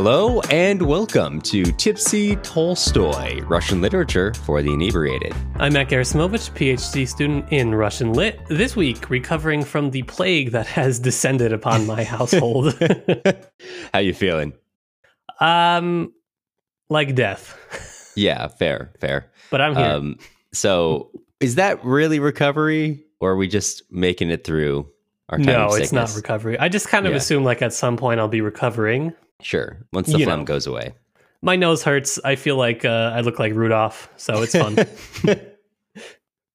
Hello and welcome to Tipsy Tolstoy, Russian literature for the inebriated. I'm Matt Gerasimovich, PhD student in Russian Lit. This week, recovering from the plague that has descended upon my household. How you feeling? um, like death. Yeah, fair, fair. But I'm here. Um, so, is that really recovery, or are we just making it through our time no, it's not recovery. I just kind of Yeah. assume like at some point I'll be recovering. Sure, once the You phlegm know. goes away. My nose hurts. I feel like uh, I look like Rudolph, so it's fun.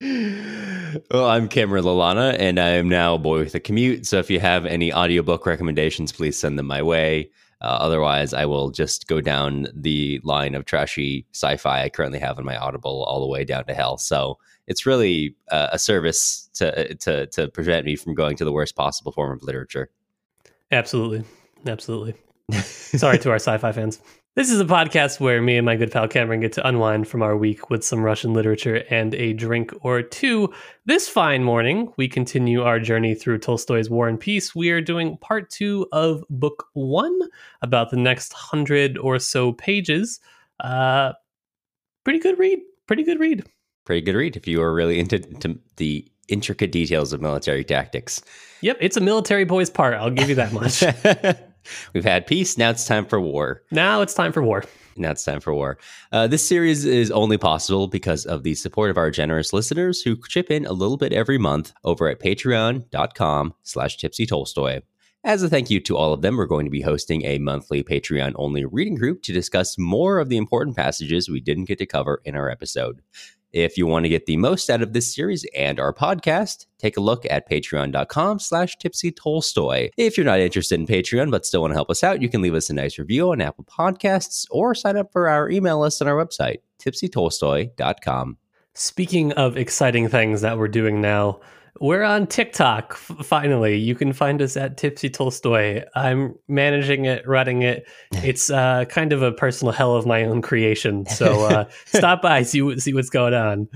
well, I'm Cameron Lalana, and I am now a boy with a commute. So if you have any audiobook recommendations, please send them my way. Uh, otherwise, I will just go down the line of trashy sci-fi I currently have in my Audible all the way down to hell. So it's really uh, a service to to to prevent me from going to the worst possible form of literature. Absolutely. Absolutely. Sorry to our sci fi fans. This is a podcast where me and my good pal Cameron get to unwind from our week with some Russian literature and a drink or two. This fine morning, we continue our journey through Tolstoy's War and Peace. We are doing part two of book one, about the next hundred or so pages. Uh, pretty good read. Pretty good read. Pretty good read if you are really into to the intricate details of military tactics. Yep, it's a military boy's part. I'll give you that much. We've had peace. Now it's time for war. now it's time for war. Now it's time for war. Uh, this series is only possible because of the support of our generous listeners who chip in a little bit every month over at patreon.com slash tipsy tolstoy. As a thank you to all of them, we're going to be hosting a monthly Patreon only reading group to discuss more of the important passages we didn't get to cover in our episode. If you want to get the most out of this series and our podcast, take a look at patreon.com slash tipsy tolstoy. If you're not interested in Patreon but still want to help us out, you can leave us a nice review on Apple Podcasts or sign up for our email list on our website, tipsytolstoy.com. Speaking of exciting things that we're doing now, we're on TikTok. Finally, you can find us at Tipsy Tolstoy. I'm managing it, running it. It's uh, kind of a personal hell of my own creation. So uh, stop by, see see what's going on.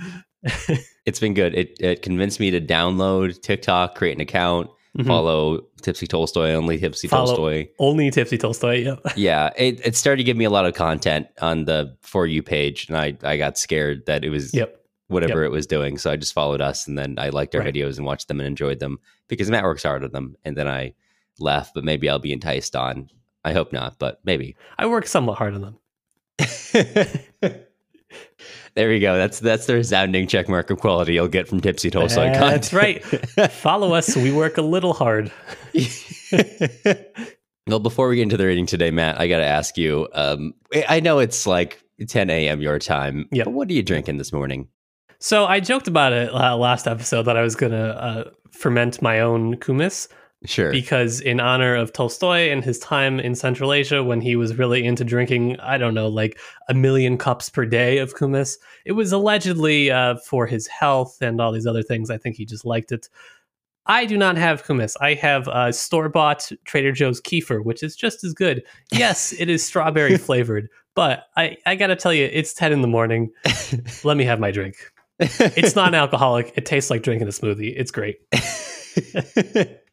It's been good. It, it convinced me to download TikTok, create an account, Mhm. follow Tipsy Tolstoy, only Tipsy Follow- Tolstoy. Only Tipsy Tolstoy. Yep. yeah, it, it started to give me a lot of content on the For You page, and I, I got scared that it was Yep. Whatever it was doing. So I just followed us, and then I liked our Right. videos and watched them and enjoyed them because Matt works hard on them. And then I left, but maybe I'll be enticed on. I hope not, but maybe. I work somewhat hard on them. there we go. That's that's the resounding check mark of quality you'll get from Tipsy Tolstoy. That's right. Follow us. We work a little hard. well, before we get into the reading today, Matt, I got to ask you. Um, I know it's like 10 a.m. your time. Yep. But what are you drinking this morning? So I joked about it uh, last episode that I was going to uh, ferment my own kumis. Sure. because in honor of Tolstoy and his time in Central Asia when he was really into drinking, I don't know, like a million cups per day of kumis, it was allegedly uh, for his health and all these other things. I think he just liked it. I do not have kumis. I have uh, store bought Trader Joe's kefir, which is just as good. Yes, it is strawberry flavored, but I, I got to tell you, it's 10 in the morning. Let me have my drink. It's non alcoholic. It tastes like drinking a smoothie. It's great. Do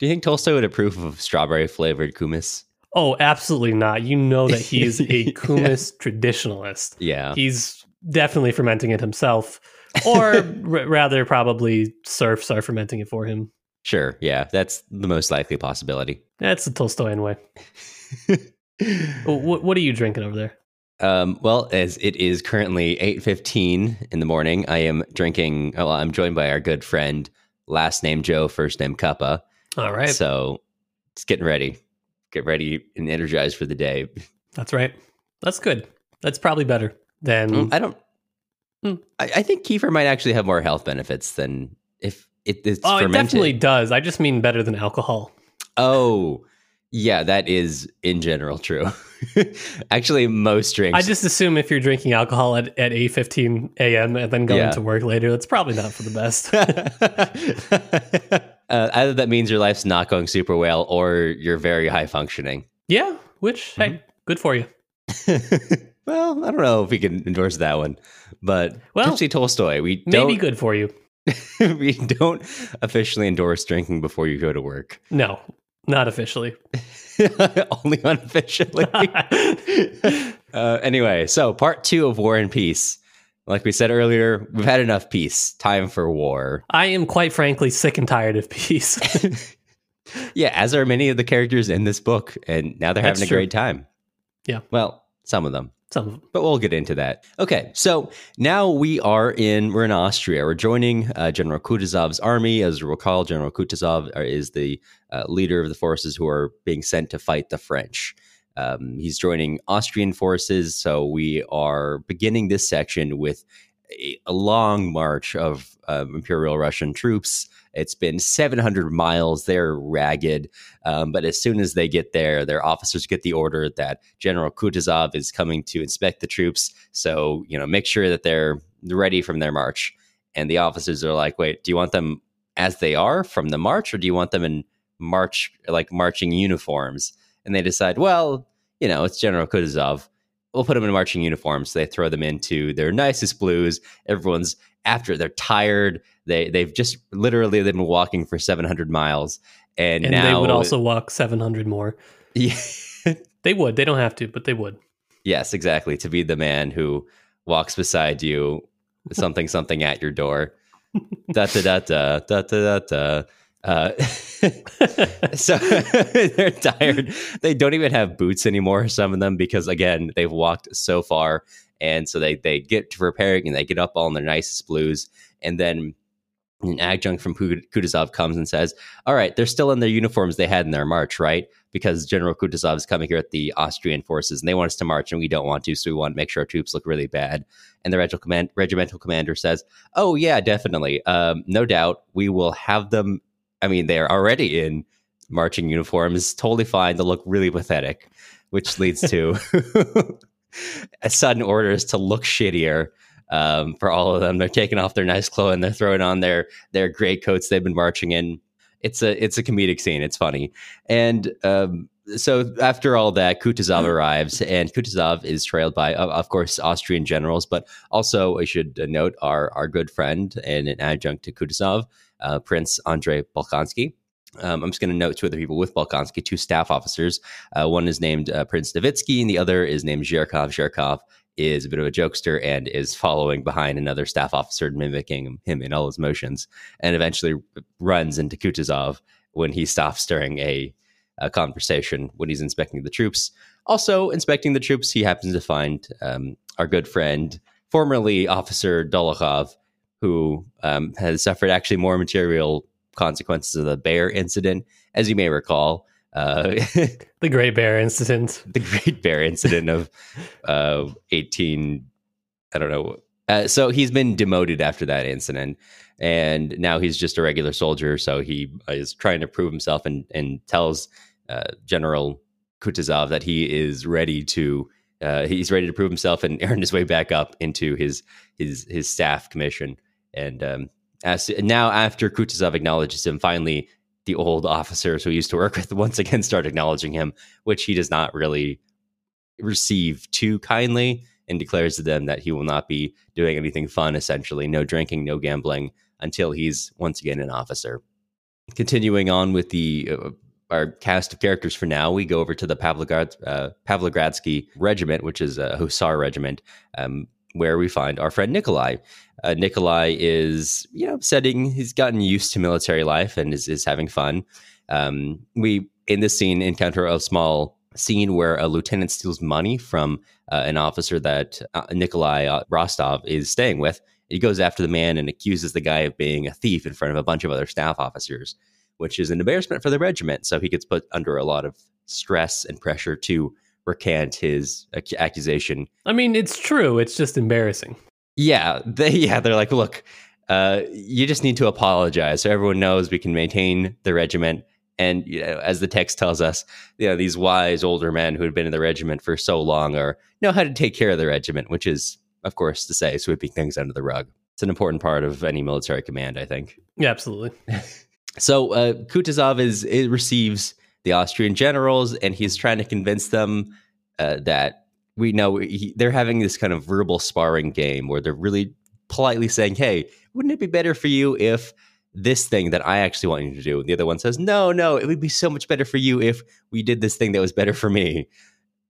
you think Tolstoy would approve of strawberry flavored kumis? Oh, absolutely not. You know that he's a kumis traditionalist. Yeah. He's definitely fermenting it himself, or r- rather, probably serfs are fermenting it for him. Sure. Yeah. That's the most likely possibility. That's the Tolstoyan way. what, what are you drinking over there? Um, well, as it is currently 8.15 in the morning, I am drinking, well, I'm joined by our good friend, last name Joe, first name Cuppa. All right. So it's getting ready. Get ready and energized for the day. That's right. That's good. That's probably better than. Mm, I don't. Mm. I, I think kefir might actually have more health benefits than if it, it's oh, it definitely does. I just mean better than alcohol. Oh, yeah, that is in general true. actually, most drinks. I just assume if you're drinking alcohol at, at 8.15 a.m. and then going Yeah. to work later, that's probably not for the best. uh, either that means your life's not going super well, or you're very high functioning. yeah, which, hey, good for you. well, I don't know if we can endorse that one, but Well, Tipsy Tolstoy, we Maybe don't good for you. we don't officially endorse drinking before you go to work. No, Not officially. Only unofficially. uh, anyway, so part two of War and Peace. Like we said earlier, we've had enough peace. Time for war. I am quite frankly sick and tired of peace. yeah, as are many of the characters in this book, and now they're That's having a true. great time. Yeah. Well, some of them. Some of them. but we'll get into that. Okay, so now we are in we're in Austria. We're joining uh, General Kutuzov's army. As you recall, General Kutuzov is the uh, leader of the forces who are being sent to fight the French. Um, he's joining Austrian forces, so we are beginning this section with a, a long march of um, Imperial Russian troops. It's been 700 miles. They're ragged. Um, but as soon as they get there, their officers get the order that General Kutuzov is coming to inspect the troops. So, you know, make sure that they're ready from their march. And the officers are like, wait, do you want them as they are from the march, or do you want them in march, like marching uniforms? And they decide, well, you know, it's General Kutuzov. We'll put them in marching uniforms. They throw them into their nicest blues. Everyone's after they're tired. They they've just literally they've been walking for 700 miles, and, And now they would also walk 700 more. Yeah. They would. They don't have to, but they would. Yes, exactly. To be the man who walks beside you, something something at your door. da da da da da da da da. Uh, so they're tired. They don't even have boots anymore. Some of them because again they've walked so far, and so they they get to preparing and they get up all in their nicest blues, and then an adjunct from Kutuzov comes and says, "All right, they're still in their uniforms they had in their march, right? Because General Kutuzov is coming here at the Austrian forces, and they want us to march, and we don't want to, so we want to make sure our troops look really bad." And the regimental, command- regimental commander says, "Oh yeah, definitely, um, no doubt, we will have them. I mean, they are already in marching uniforms, totally fine. They'll look really pathetic, which leads to a sudden orders to look shittier." um, for all of them. They're taking off their nice clothes and they're throwing on their their great coats they've been marching in. It's a it's a comedic scene. It's funny, and um, so after all that, Kutuzov arrives, and Kutuzov is trailed by, of course, Austrian generals, but also I should note our our good friend and an adjunct to Kutuzov, uh, Prince Andrei Bolkonsky. Um, I'm just going to note two other people with Bolkonsky, two staff officers. Uh, one is named uh, Prince Davitsky, and the other is named Zherkov. Zherkov is a bit of a jokester and is following behind another staff officer, mimicking him in all his motions, and eventually runs into Kutuzov when he stops during a, a conversation when he's inspecting the troops. Also, inspecting the troops, he happens to find um, our good friend, formerly Officer Dolokhov, who um, has suffered actually more material consequences of the bear incident, as you may recall. Uh, The Great Bear incident. the Great Bear incident of uh, 18, I don't know. Uh, so he's been demoted after that incident, and now he's just a regular soldier. So he is trying to prove himself and, and tells uh, General Kutuzov that he is ready to. Uh, he's ready to prove himself and earn his way back up into his his his staff commission. And um, as now, after Kutuzov acknowledges him, finally the old officers who he used to work with once again start acknowledging him, which he does not really receive too kindly and declares to them that he will not be doing anything fun, essentially, no drinking, no gambling, until he's once again an officer. Continuing on with the uh, our cast of characters for now, we go over to the Pavlograd, uh, Pavlogradsky Regiment, which is a Hussar regiment, um, where we find our friend Nikolai. Uh, Nikolai is, you know, setting, he's gotten used to military life and is, is having fun. Um, we, in this scene, encounter a small scene where a lieutenant steals money from uh, an officer that uh, Nikolai uh, Rostov is staying with. He goes after the man and accuses the guy of being a thief in front of a bunch of other staff officers, which is an embarrassment for the regiment. So he gets put under a lot of stress and pressure to recant his ac- accusation I mean, it's true. It's just embarrassing. yeah, they yeah, they're like, look, uh, you just need to apologize so everyone knows we can maintain the regiment. And you know, as the text tells us, you know, these wise older men who had been in the regiment for so long are know how to take care of the regiment, which is, of course, to say sweeping things under the rug. It's an important part of any military command, I think. Yeah, absolutely. So uh, Kutuzov is it receives the Austrian generals, and he's trying to convince them uh, that we know he, they're having this kind of verbal sparring game where they're really politely saying, "Hey, wouldn't it be better for you if this thing that I actually want you to do. And the other one says, no, no, it would be so much better for you if we did this thing that was better for me.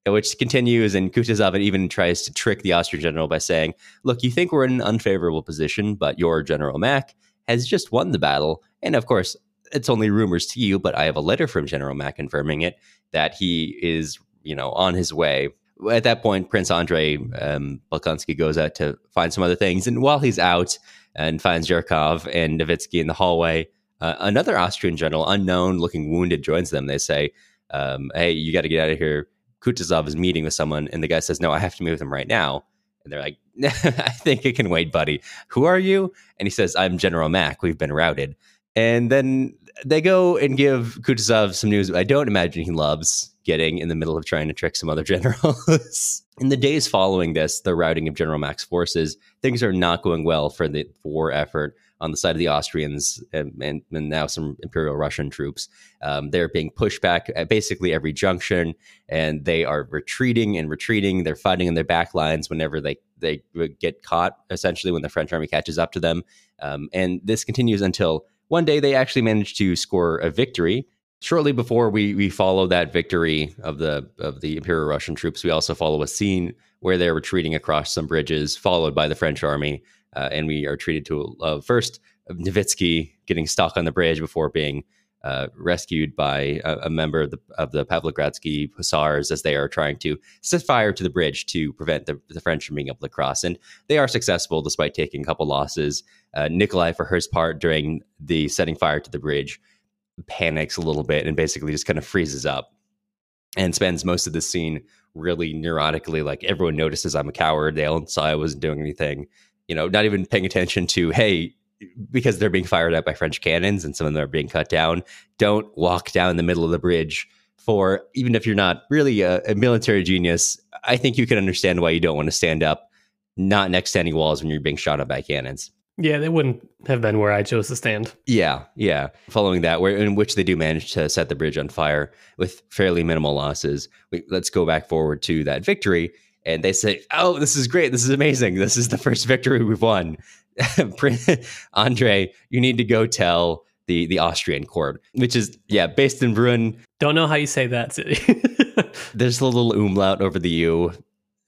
Which continues, and Kutuzov even tries to trick the Austrian general by saying, Look, you think we're in an unfavorable position, but your General Mack has just won the battle. And of course, it's only rumors to you, but I have a letter from General Mack confirming it that he is, you know, on his way. At that point, Prince Andrei um, goes out to find some other things. And while he's out and finds Zherkov and Novitsky in the hallway, uh, another Austrian general, unknown, looking wounded, joins them. They say, um, Hey, you got to get out of here. Kutuzov is meeting with someone. And the guy says, No, I have to meet with him right now. And they're like, I think it can wait, buddy. Who are you? And he says, I'm General Mack. We've been routed. And then they go and give Kutuzov some news I don't imagine he loves getting in the middle of trying to trick some other generals. in the days following this, the routing of General Mack's forces, things are not going well for the war effort on the side of the Austrians and, and, and now some Imperial Russian troops. Um, they're being pushed back at basically every junction, and they are retreating and retreating. They're fighting in their back lines whenever they they get caught. Essentially, when the French army catches up to them, um, and this continues until one day they actually manage to score a victory. Shortly before we we follow that victory of the of the Imperial Russian troops, we also follow a scene where they're retreating across some bridges, followed by the French army, uh, and we are treated to uh, first Novitzky getting stuck on the bridge before being uh, rescued by a, a, member of the, of the Pavlogradsky Hussars as they are trying to set fire to the bridge to prevent the, the, French from being able to cross. And they are successful despite taking a couple losses. Uh, Nikolai, for his part, during the setting fire to the bridge, panics a little bit and basically just kind of freezes up and spends most of the scene really neurotically like everyone notices I'm a coward. They all saw I wasn't doing anything. You know, not even paying attention to, hey, because they're being fired at by French cannons and some of them are being cut down, don't walk down the middle of the bridge for even if you're not really a, a, military genius, I think you can understand why you don't want to stand up not next to any walls when you're being shot at by cannons. Yeah, they wouldn't have been where I chose to stand. Yeah, yeah. Following that, where in which they do manage to set the bridge on fire with fairly minimal losses. We, let's go back forward to that victory, and they say, "Oh, this is great! This is amazing! This is the first victory we've won." Andre, you need to go tell the the Austrian court, which is yeah, based in Brunn. Don't know how you say that. There's a little umlaut over the U.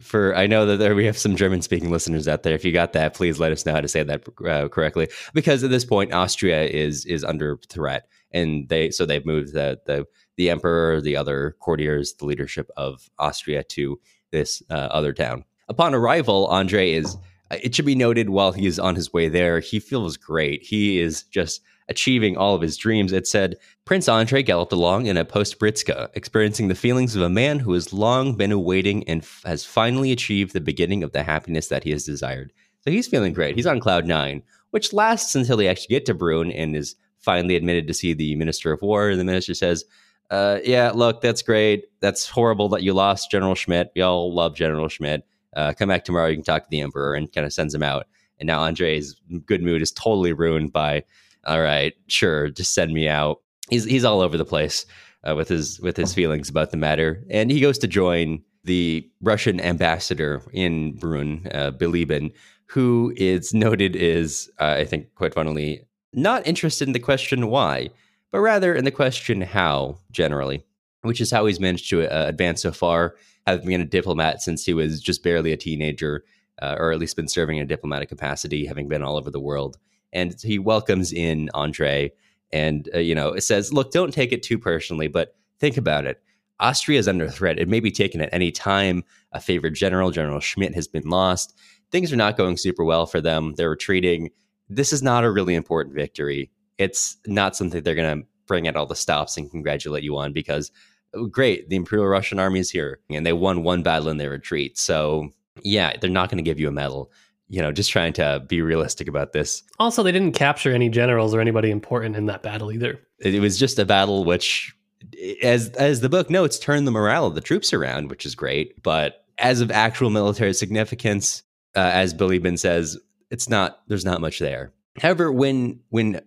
For I know that there we have some German speaking listeners out there. If you got that, please let us know how to say that uh, correctly. Because at this point, Austria is is under threat, and they so they've moved the the the emperor, the other courtiers, the leadership of Austria to this uh, other town. Upon arrival, Andre is it should be noted while he is on his way there, he feels great. He is just achieving all of his dreams. It said Prince Andre galloped along in a post Britska, experiencing the feelings of a man who has long been awaiting and f- has finally achieved the beginning of the happiness that he has desired. So he's feeling great. He's on cloud nine, which lasts until they actually get to Brunn and is finally admitted to see the Minister of War. And the minister says, uh, Yeah, look, that's great. That's horrible that you lost General Schmidt. We all love General Schmidt uh, come back tomorrow. You can talk to the emperor and kind of sends him out. And now Andre's good mood is totally ruined by, all right, sure, just send me out. He's he's all over the place uh, with his with his feelings about the matter, and he goes to join the Russian ambassador in Brunn, uh, Bilibin, who is noted is, uh, I think, quite funnily, not interested in the question why, but rather in the question how. Generally, which is how he's managed to uh, advance so far having been a diplomat since he was just barely a teenager, uh, or at least been serving in a diplomatic capacity, having been all over the world. And he welcomes in Andre and, uh, you know, it says, look, don't take it too personally, but think about it. Austria is under threat. It may be taken at any time. A favorite general, General Schmidt, has been lost. Things are not going super well for them. They're retreating. This is not a really important victory. It's not something they're going to bring out all the stops and congratulate you on because great, the Imperial Russian army is here, and they won one battle in their retreat. So yeah, they're not going to give you a medal. You know, just trying to be realistic about this. Also, they didn't capture any generals or anybody important in that battle either. It was just a battle which, as as the book notes, turned the morale of the troops around, which is great. But as of actual military significance, uh, as Bilibin says, it's not. There's not much there. However, when when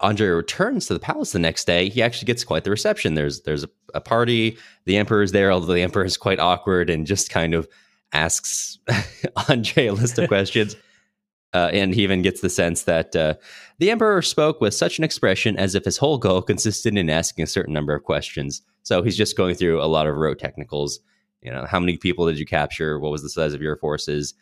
Andre returns to the palace the next day, he actually gets quite the reception. There's there's a, a party. The emperor is there, although the emperor is quite awkward and just kind of asks Andre a list of questions. Uh, and he even gets the sense that uh, the emperor spoke with such an expression as if his whole goal consisted in asking a certain number of questions. So he's just going through a lot of rote technicals. You know, how many people did you capture? What was the size of your forces?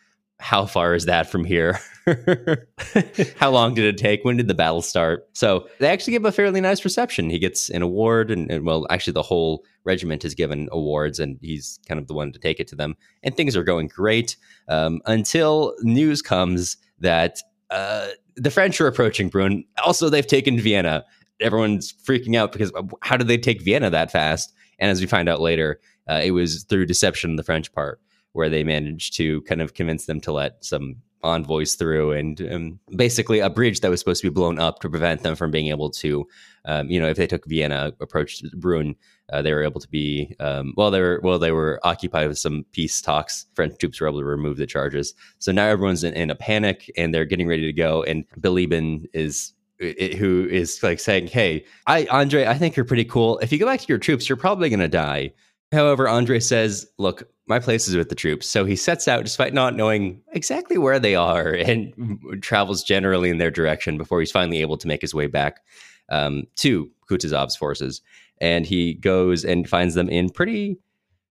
How far is that from here? how long did it take? When did the battle start? So they actually give a fairly nice reception. He gets an award, and, and well, actually, the whole regiment is given awards, and he's kind of the one to take it to them. And things are going great um, until news comes that uh, the French are approaching Brunn. Also, they've taken Vienna. Everyone's freaking out because uh, how did they take Vienna that fast? And as we find out later, uh, it was through deception on the French part, where they managed to kind of convince them to let some envoys through and um, basically a bridge that was supposed to be blown up to prevent them from being able to, um, you know, if they took Vienna, approached Brunn, uh, they were able to be um, well. They were well. They were occupied with some peace talks. French troops were able to remove the charges. So now everyone's in, in a panic and they're getting ready to go. And Bilibin is it, who is like saying, "Hey, I Andre, I think you're pretty cool. If you go back to your troops, you're probably going to die." However, Andre says, "Look, my place is with the troops." So he sets out, despite not knowing exactly where they are, and travels generally in their direction before he's finally able to make his way back um, to Kutuzov's forces and he goes and finds them in pretty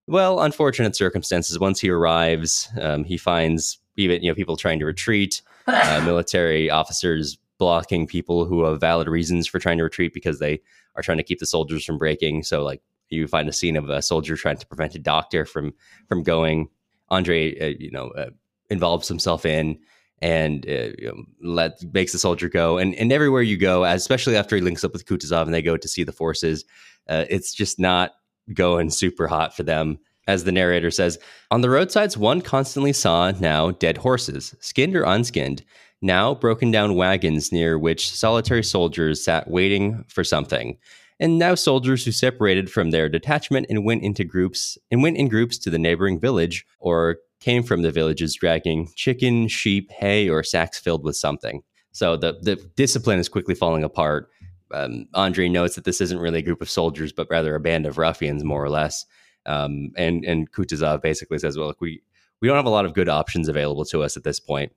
well unfortunate circumstances. Once he arrives, um, he finds even you know people trying to retreat, uh, military officers blocking people who have valid reasons for trying to retreat because they are trying to keep the soldiers from breaking. So like you find a scene of a soldier trying to prevent a doctor from from going. Andre, uh, you know, uh, involves himself in and uh, you know, let makes the soldier go. And and everywhere you go, especially after he links up with Kutuzov and they go to see the forces, uh, it's just not going super hot for them. As the narrator says, on the roadsides, one constantly saw now dead horses, skinned or unskinned, now broken down wagons near which solitary soldiers sat waiting for something, and now soldiers who separated from their detachment and went into groups and went in groups to the neighboring village or came from the villages dragging chicken, sheep, hay, or sacks filled with something. So the the discipline is quickly falling apart um, Andre notes that this isn't really a group of soldiers, but rather a band of ruffians, more or less. Um, and and Kutuzov basically says, "Well, look, we we don't have a lot of good options available to us at this point."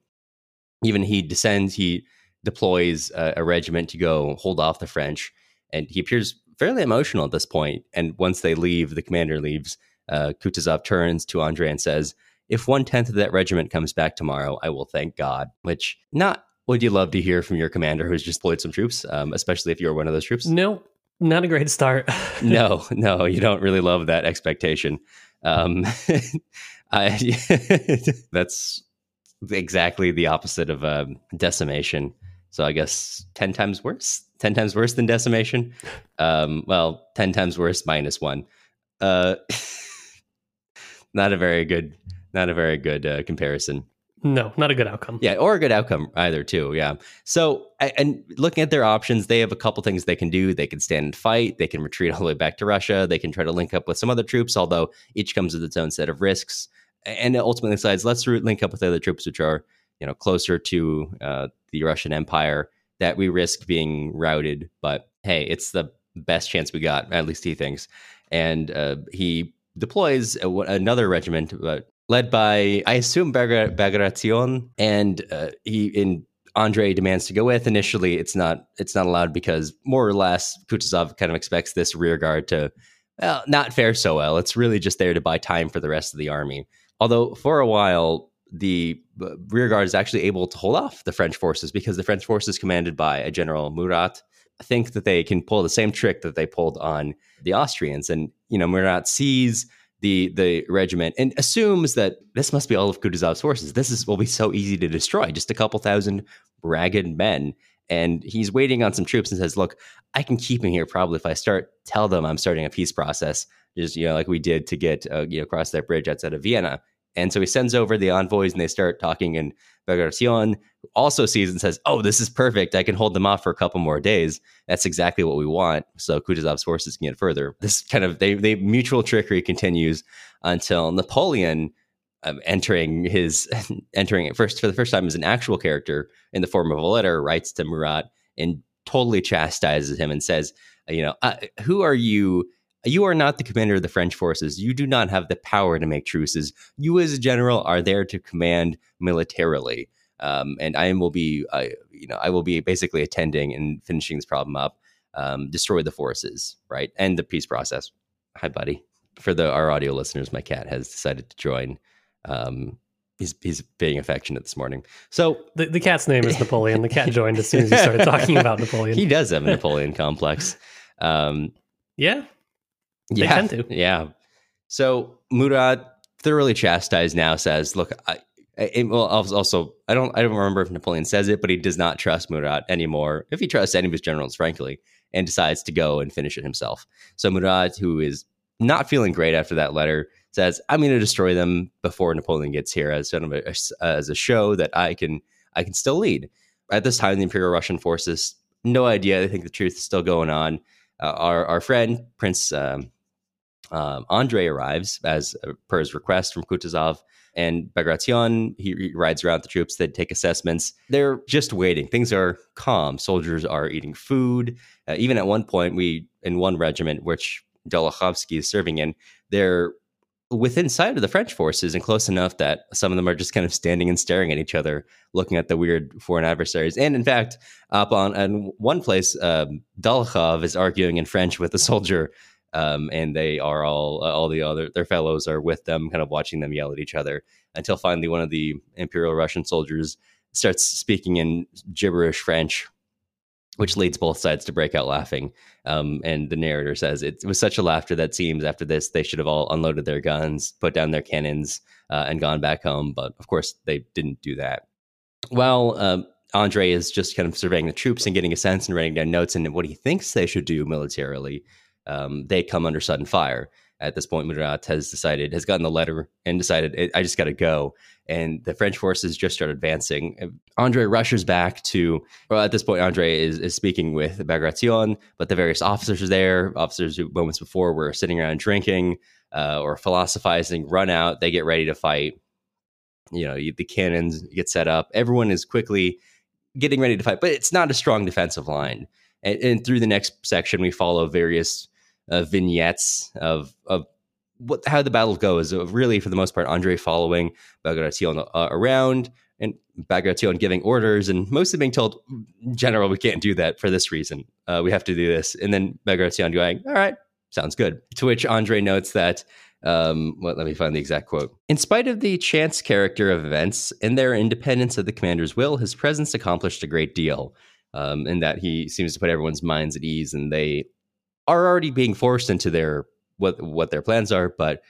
Even he descends, he deploys a, a regiment to go hold off the French, and he appears fairly emotional at this point. And once they leave, the commander leaves. Uh, Kutuzov turns to Andre and says, "If one tenth of that regiment comes back tomorrow, I will thank God." Which not would you love to hear from your commander who's just deployed some troops, um, especially if you're one of those troops? No, not a great start. no, no, you don't really love that expectation. Um, I, that's exactly the opposite of um, decimation. So I guess 10 times worse, 10 times worse than decimation. Um, well, 10 times worse minus one. Uh, not a very good, not a very good uh, comparison. No, not a good outcome. Yeah, or a good outcome either too. Yeah. So and looking at their options, they have a couple things they can do. They can stand and fight. They can retreat all the way back to Russia. They can try to link up with some other troops, although each comes with its own set of risks. And ultimately decides let's link up with other troops which are you know closer to uh, the Russian Empire that we risk being routed. But hey, it's the best chance we got. At least he thinks. And uh, he deploys a, another regiment, but led by I assume Bagration, and uh, he in Andre demands to go with. Initially, it's not it's not allowed because more or less Kutuzov kind of expects this rear guard to well not fare so well. It's really just there to buy time for the rest of the army. Although for a while the uh, rear guard is actually able to hold off the French forces because the French forces commanded by a General Murat think that they can pull the same trick that they pulled on the Austrians. And you know Murat sees the the regiment and assumes that this must be all of Kutuzov's forces. This is will be so easy to destroy, just a couple thousand ragged men. And he's waiting on some troops and says, "Look, I can keep him here probably if I start tell them I'm starting a peace process, just you know like we did to get uh, you know across that bridge outside of Vienna." And so he sends over the envoys and they start talking. And Bagration also sees and says, Oh, this is perfect. I can hold them off for a couple more days. That's exactly what we want. So Kutuzov's forces can get further. This kind of they, they mutual trickery continues until Napoleon um, entering his entering it first for the first time as an actual character in the form of a letter writes to Murat and totally chastises him and says, you know, uh, who are you you are not the commander of the French forces. You do not have the power to make truces. You, as a general, are there to command militarily. Um, and I will be, I, you know, I will be basically attending and finishing this problem up. Um, destroy the forces, right? End the peace process. Hi, buddy. For the our audio listeners, my cat has decided to join. Um, he's he's being affectionate this morning. So The, the cat's name is Napoleon. The cat joined as soon as you started talking about Napoleon. he does have a Napoleon complex. Um, yeah. They yeah, tend to. yeah. So Murat, thoroughly chastised now, says, "Look, I." I- well, also, I don't, I don't remember if Napoleon says it, but he does not trust Murat anymore. If he trusts any of his generals, frankly, and decides to go and finish it himself. So Murat, who is not feeling great after that letter, says, "I'm going to destroy them before Napoleon gets here as sort of a, as a show that I can, I can still lead." At this time, the Imperial Russian forces, no idea. They think the truth is still going on. Uh, our our friend Prince um, um, Andre arrives as uh, per his request from Kutuzov. And Bagration, he, he rides around the troops. They take assessments. They're just waiting. Things are calm. Soldiers are eating food. Uh, even at one point, we in one regiment, which Dolokhovsky is serving in, they're within sight of the French forces and close enough that some of them are just kind of standing and staring at each other, looking at the weird foreign adversaries. And in fact, up on in one place, um, Dolokhov is arguing in French with a soldier um, and they are all uh, all the other their fellows are with them, kind of watching them yell at each other until finally one of the Imperial Russian soldiers starts speaking in gibberish French, which leads both sides to break out laughing. Um, and the narrator says it, was such a laughter that seems after this they should have all unloaded their guns, put down their cannons, uh, and gone back home. But of course, they didn't do that. While um, Andre is just kind of surveying the troops and getting a sense and writing down notes and what he thinks they should do militarily um, they come under sudden fire. At this point, Murat has decided, has gotten the letter and decided, I just got to go. And the French forces just start advancing. Andre rushes back to, well, at this point, Andre is, is speaking with Bagration, but the various officers are there. Officers who moments before were sitting around drinking uh, or philosophizing, run out. They get ready to fight. You know, the cannons get set up. Everyone is quickly getting ready to fight, but it's not a strong defensive line. And, and through the next section, we follow various uh, vignettes of of what how the battle goes. Of really, for the most part, Andre following Bagration uh, around and Bagration giving orders, and mostly being told, "General, we can't do that for this reason. Uh, we have to do this." And then Bagration going, "All right, sounds good." To which Andre notes that. Um, well, let me find the exact quote. In spite of the chance character of events and their independence of the commander's will, his presence accomplished a great deal. Um, and that he seems to put everyone's minds at ease, and they are already being forced into their what what their plans are, but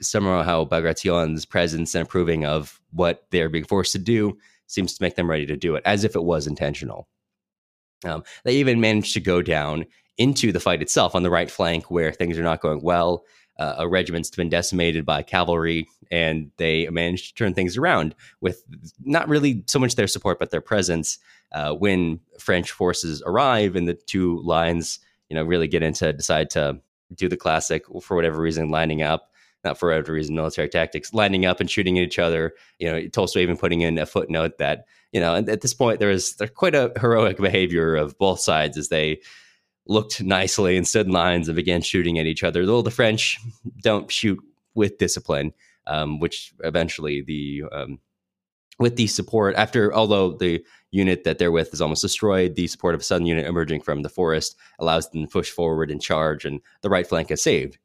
somehow how Bagration's presence and approving of what they're being forced to do seems to make them ready to do it, as if it was intentional. Um, they even managed to go down into the fight itself on the right flank, where things are not going well. Uh, a regiment's been decimated by cavalry, and they managed to turn things around with not really so much their support, but their presence. Uh, when French forces arrive, and the two lines you know, really get into decide to do the classic for whatever reason, lining up, not for whatever reason, military tactics, lining up and shooting at each other. You know, Tolstoy even putting in a footnote that, you know, at this point there is there quite a heroic behavior of both sides as they looked nicely and stood in lines and began shooting at each other. Though the French don't shoot with discipline, um, which eventually the um, with the support after although the unit that they're with is almost destroyed the support of a southern unit emerging from the forest allows them to push forward and charge and the right flank is saved.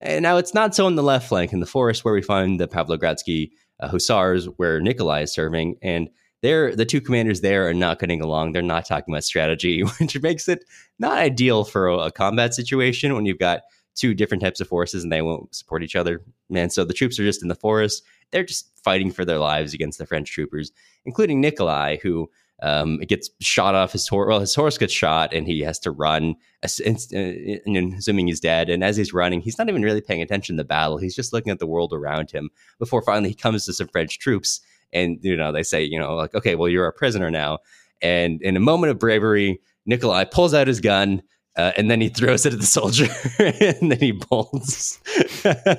And now it's not so in the left flank in the forest where we find the pavlogradsky uh, hussars where nikolai is serving and they're the two commanders there are not getting along. They're not talking about strategy which makes it not ideal for a, a combat situation when you've got two different types of forces and they won't support each other. And so the troops are just in the forest they're just fighting for their lives against the French troopers, including Nikolai, who um, gets shot off his horse. Well, his horse gets shot, and he has to run, assuming he's dead. And as he's running, he's not even really paying attention to the battle. He's just looking at the world around him. Before finally he comes to some French troops, and you know they say, you know, like, okay, well, you're a prisoner now. And in a moment of bravery, Nikolai pulls out his gun. Uh, and then he throws it at the soldier, and then he bolts. well,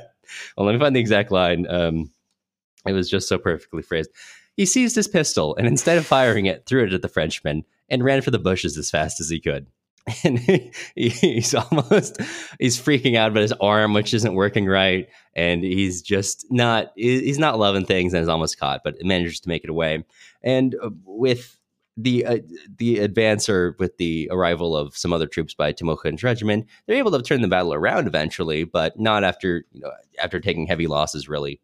let me find the exact line. Um, it was just so perfectly phrased. He seized his pistol and instead of firing it, threw it at the Frenchman and ran for the bushes as fast as he could. and he's almost he's freaking out about his arm which isn't working right and he's just not he's not loving things and is almost caught but manages to make it away and uh, with the uh, the advance or with the arrival of some other troops by Timokhin's regiment, they're able to turn the battle around eventually, but not after you know after taking heavy losses really.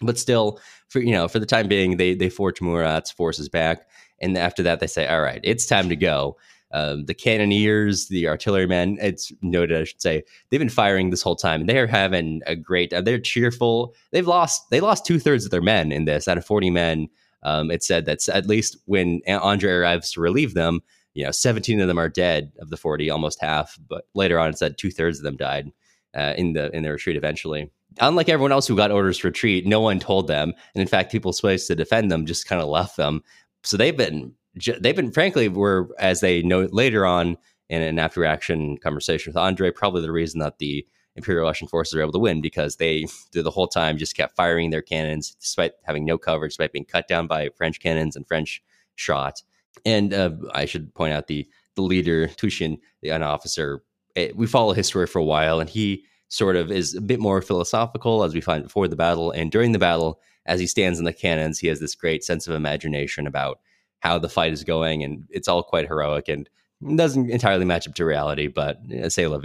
But still, for you know, for the time being, they they forge Murat's forces back, and after that, they say, "All right, it's time to go." Um, the cannoneers, the artillerymen, it's noted, I should say, they've been firing this whole time. They're having a great, uh, they're cheerful. They've lost, they lost two thirds of their men in this out of 40 men. Um, it said that at least when Andre arrives to relieve them, you know, 17 of them are dead of the 40, almost half. But later on, it said two thirds of them died uh, in the in the retreat eventually. Unlike everyone else who got orders to retreat, no one told them, and in fact, people supposed to defend them just kind of left them. So they've been they've been frankly were as they note later on in an after action conversation with Andre, probably the reason that the Imperial Russian forces are able to win because they, through the whole time, just kept firing their cannons despite having no cover, despite being cut down by French cannons and French shot. And uh, I should point out the the leader Tushin, the officer. It, eh, we follow his story for a while, and he sort of is a bit more philosophical as we find before the battle and during the battle. As he stands in the cannons, he has this great sense of imagination about how the fight is going, and it's all quite heroic and doesn't entirely match up to reality, but uh, say la.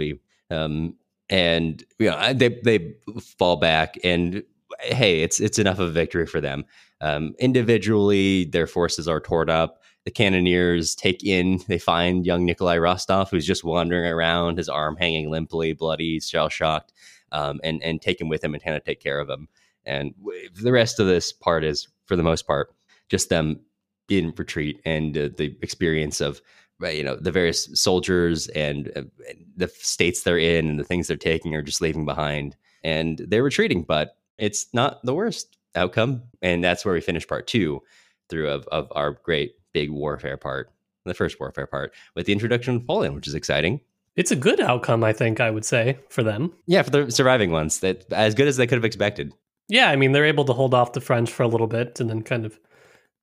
Um, and you know they they fall back and hey it's it's enough of a victory for them um, individually their forces are torn up the cannoneers take in they find young nikolai rostov who's just wandering around his arm hanging limply bloody shell shocked um, and and take him with him and kind of take care of him. And the rest of this part is for the most part just them in retreat and uh, the experience of you know the various soldiers and uh, the states they're in and the things they're taking are just leaving behind. And they're retreating but it's not the worst outcome. And that's where we finish part two through of, of our great big warfare part the first warfare part with the introduction of Napoleon, which is exciting. It's a good outcome, I think I would say for them. Yeah, for the surviving ones, that as good as they could have expected. Yeah, I mean they're able to hold off the French for a little bit and then kind of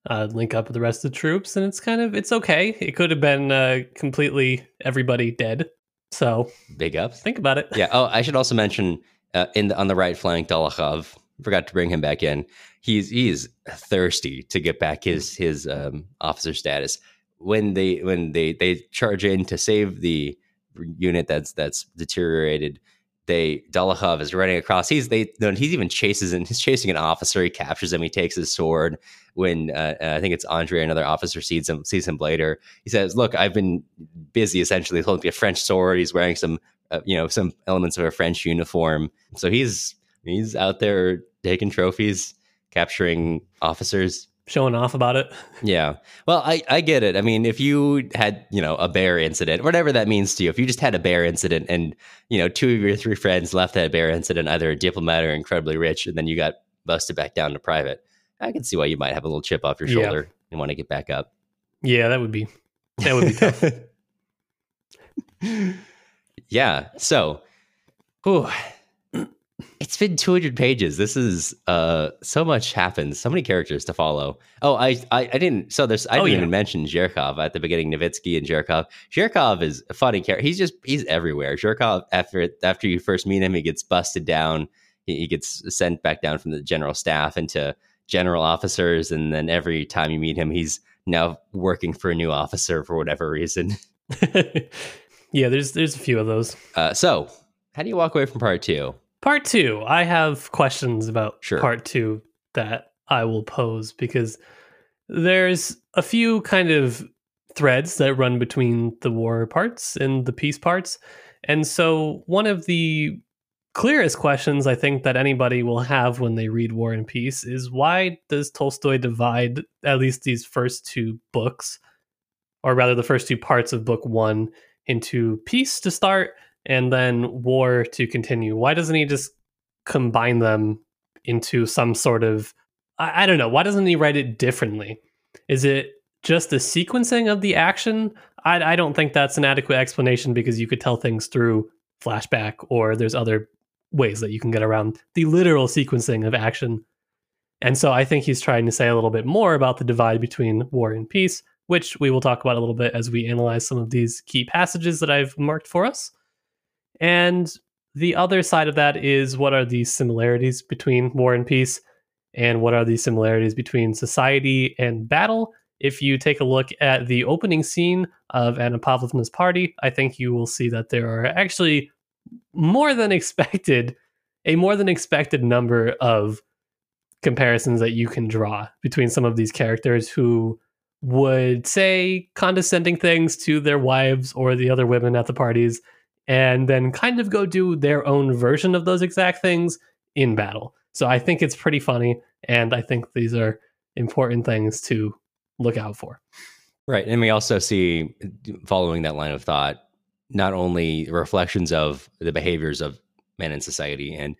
uh, link up with the rest of the troops, and it's kind of it's okay. It could have been uh, completely everybody dead. So big ups. Think about it. Yeah. Oh, I should also mention uh, in the, on the right flank, Dolokhov. Forgot to bring him back in. He's he's thirsty to get back his his um, officer status. When they when they they charge in to save the unit that's that's deteriorated, they Dolokhov is running across. He's they he's even chases and he's chasing an officer. He captures him. He takes his sword. When uh, uh, I think it's Andre, another officer, sees him sees him later. He says, "Look, I've been busy. Essentially, he's holding a French sword. He's wearing some uh, you know some elements of a French uniform. So he's he's out there taking trophies, capturing officers." showing off about it. Yeah. Well, I, I get it. I mean, if you had, you know, a bear incident, whatever that means to you, if you just had a bear incident and, you know, two of your three friends left that bear incident, either a diplomat or incredibly rich, and then you got busted back down to private, I can see why you might have a little chip off your shoulder yeah. and want to get back up. Yeah, that would be, that would be tough. yeah. So, whew, it's been 200 pages. This is uh so much happens, so many characters to follow. Oh, I I, I didn't so there's I oh, didn't yeah. even mention Zherkov at the beginning. Novitzky and Zherkov. Zherkov is a funny character. He's just he's everywhere. Zherkov after after you first meet him, he gets busted down. He, he gets sent back down from the general staff into general officers, and then every time you meet him, he's now working for a new officer for whatever reason. yeah, there's there's a few of those. Uh, so how do you walk away from part two? Part two, I have questions about sure. part two that I will pose because there's a few kind of threads that run between the war parts and the peace parts. And so, one of the clearest questions I think that anybody will have when they read War and Peace is why does Tolstoy divide at least these first two books, or rather the first two parts of book one, into peace to start and then war to continue. Why doesn't he just combine them into some sort of I, I don't know, why doesn't he write it differently? Is it just the sequencing of the action? I, I don't think that's an adequate explanation because you could tell things through flashback or there's other ways that you can get around the literal sequencing of action. And so I think he's trying to say a little bit more about the divide between war and peace which we will talk about a little bit as we analyze some of these key passages that I've marked for us. And the other side of that is what are the similarities between war and peace, and what are the similarities between society and battle. If you take a look at the opening scene of Anna Pavlovna's party, I think you will see that there are actually more than expected, a more than expected number of comparisons that you can draw between some of these characters who would say condescending things to their wives or the other women at the parties and then kind of go do their own version of those exact things in battle. So I think it's pretty funny and I think these are important things to look out for. Right. And we also see following that line of thought not only reflections of the behaviors of men in society and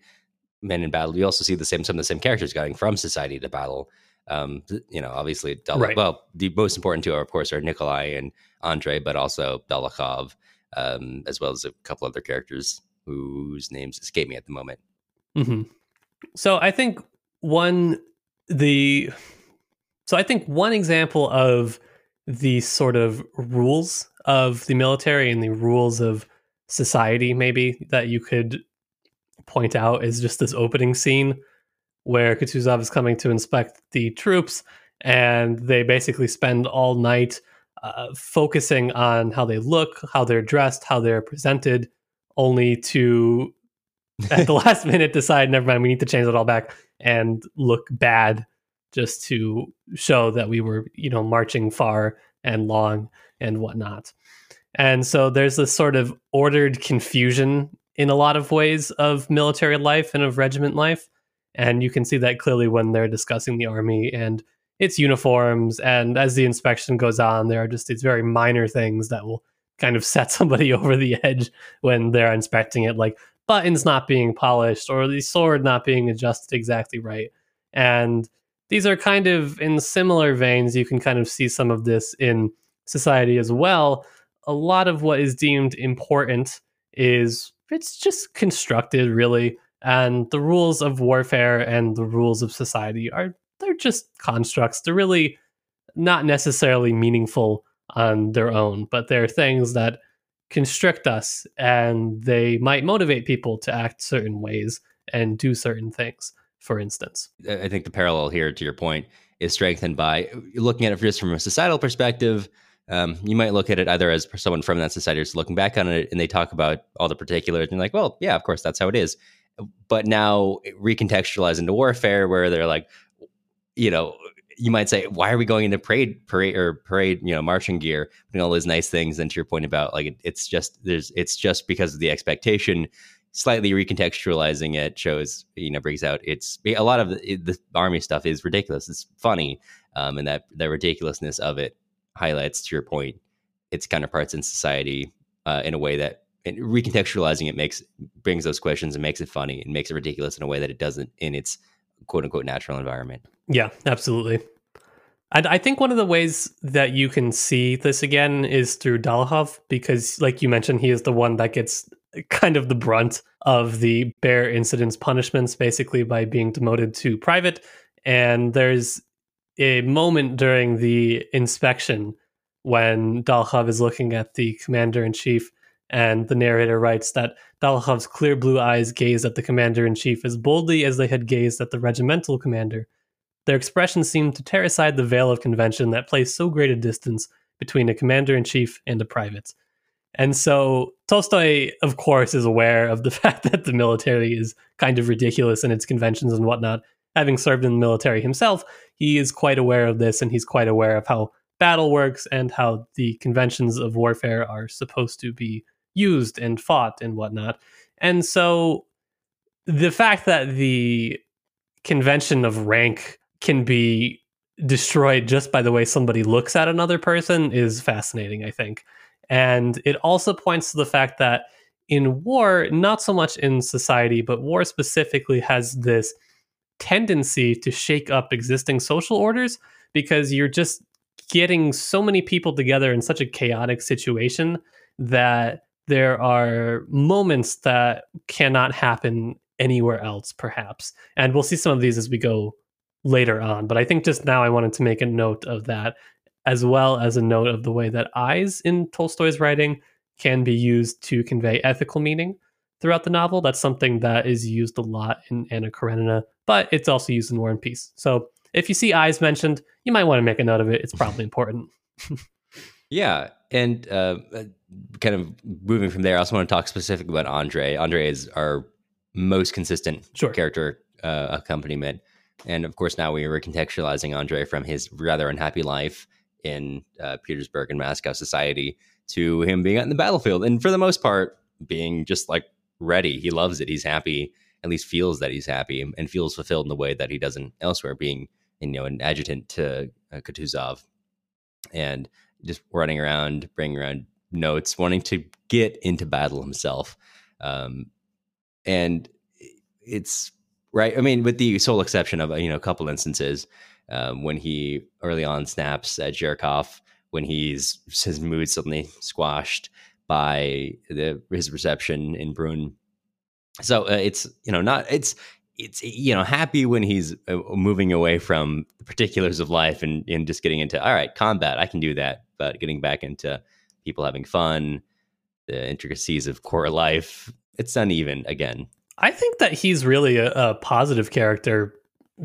men in battle, we also see the same some of the same characters going from society to battle. Um, you know, obviously, Dol- right. well, the most important two, are, of course, are Nikolai and Andre, but also Dolokhov, um, as well as a couple other characters whose names escape me at the moment. Mm-hmm. So I think one the so I think one example of the sort of rules of the military and the rules of society, maybe that you could point out is just this opening scene where Kutuzov is coming to inspect the troops, and they basically spend all night uh, focusing on how they look, how they're dressed, how they're presented, only to at the last minute decide, never mind, we need to change it all back and look bad just to show that we were, you know, marching far and long and whatnot. And so there's this sort of ordered confusion in a lot of ways of military life and of regiment life. And you can see that clearly when they're discussing the army and its uniforms. And as the inspection goes on, there are just these very minor things that will kind of set somebody over the edge when they're inspecting it, like buttons not being polished or the sword not being adjusted exactly right. And these are kind of in similar veins. You can kind of see some of this in society as well, a lot of what is deemed important is it's just constructed really and the rules of warfare and the rules of society are just constructs they're really not necessarily meaningful on their own but they're things that constrict us and they might motivate people to act certain ways and do certain things for instance i think the parallel here to your point is strengthened by looking at it just from a societal perspective um, you might look at it either as someone from that society is looking back on it and they talk about all the particulars and you're like, well, yeah, of course, that's how it is. But now recontextualize into warfare where they're like, you know, you might say, why are we going into parade, parade or parade, you know, marching gear, putting all those nice things? And to your point about like, it, it's just, there's, it's just because of the expectation, slightly recontextualizing it shows, you know, brings out it's a lot of the, the army stuff is ridiculous. It's funny. Um, and that the ridiculousness of it highlights to your point its counterparts in society uh, in a way that recontextualizing it makes brings those questions and makes it funny and makes it ridiculous in a way that it doesn't in its quote unquote natural environment. Yeah, absolutely. And I think one of the ways that you can see this again is through Dolokhov, because, like you mentioned, he is the one that gets kind of the brunt of the bear incidents punishments, basically by being demoted to private. And there's a moment during the inspection when Dolokhov is looking at the commander in chief, and the narrator writes that Dolokhov's clear blue eyes gazed at the commander in chief as boldly as they had gazed at the regimental commander. Their expressions seemed to tear aside the veil of convention that placed so great a distance between a commander in chief and a private. And so Tolstoy, of course, is aware of the fact that the military is kind of ridiculous in its conventions and whatnot, having served in the military himself, he is quite aware of this and he's quite aware of how battle works and how the conventions of warfare are supposed to be used and fought and whatnot. And so the fact that the convention of rank can be destroyed just by the way somebody looks at another person is fascinating, I think. And it also points to the fact that in war, not so much in society, but war specifically has this tendency to shake up existing social orders because you're just getting so many people together in such a chaotic situation that there are moments that cannot happen anywhere else perhaps and we'll see some of these as we go later on but i think just now i wanted to make a note of that as well as a note of the way that eyes in Tolstoy's writing can be used to convey ethical meaning throughout the novel. That's something that is used a lot in Anna Karenina, but it's also used in War and Peace. So if you see eyes mentioned, you might want to make a note of it. It's probably important. yeah, and uh, kind of moving from there, I also want to talk specifically about Andre. Andre is our most consistent sure. character uh, accompaniment, and of course, now we are contextualizing Andre from his rather unhappy life in uh, Petersburg and Moscow society to him being out in the battlefield, and for the most part, being just like ready. He loves it. He's happy. At least feels that he's happy and feels fulfilled in the way that he doesn't elsewhere. Being you know an adjutant to uh, Kutuzov, and just running around, bringing around notes, wanting to get into battle himself. Um, and it's right. I mean, with the sole exception of you know a couple instances um, when he early on snaps at Zherkov when he's his mood suddenly squashed by the his reception in Brunn. So uh, it's you know not it's it's you know happy when he's uh, moving away from the particulars of life and and just getting into all right combat I can do that but getting back into people having fun the intricacies of core life it's uneven again I think that he's really a, a positive character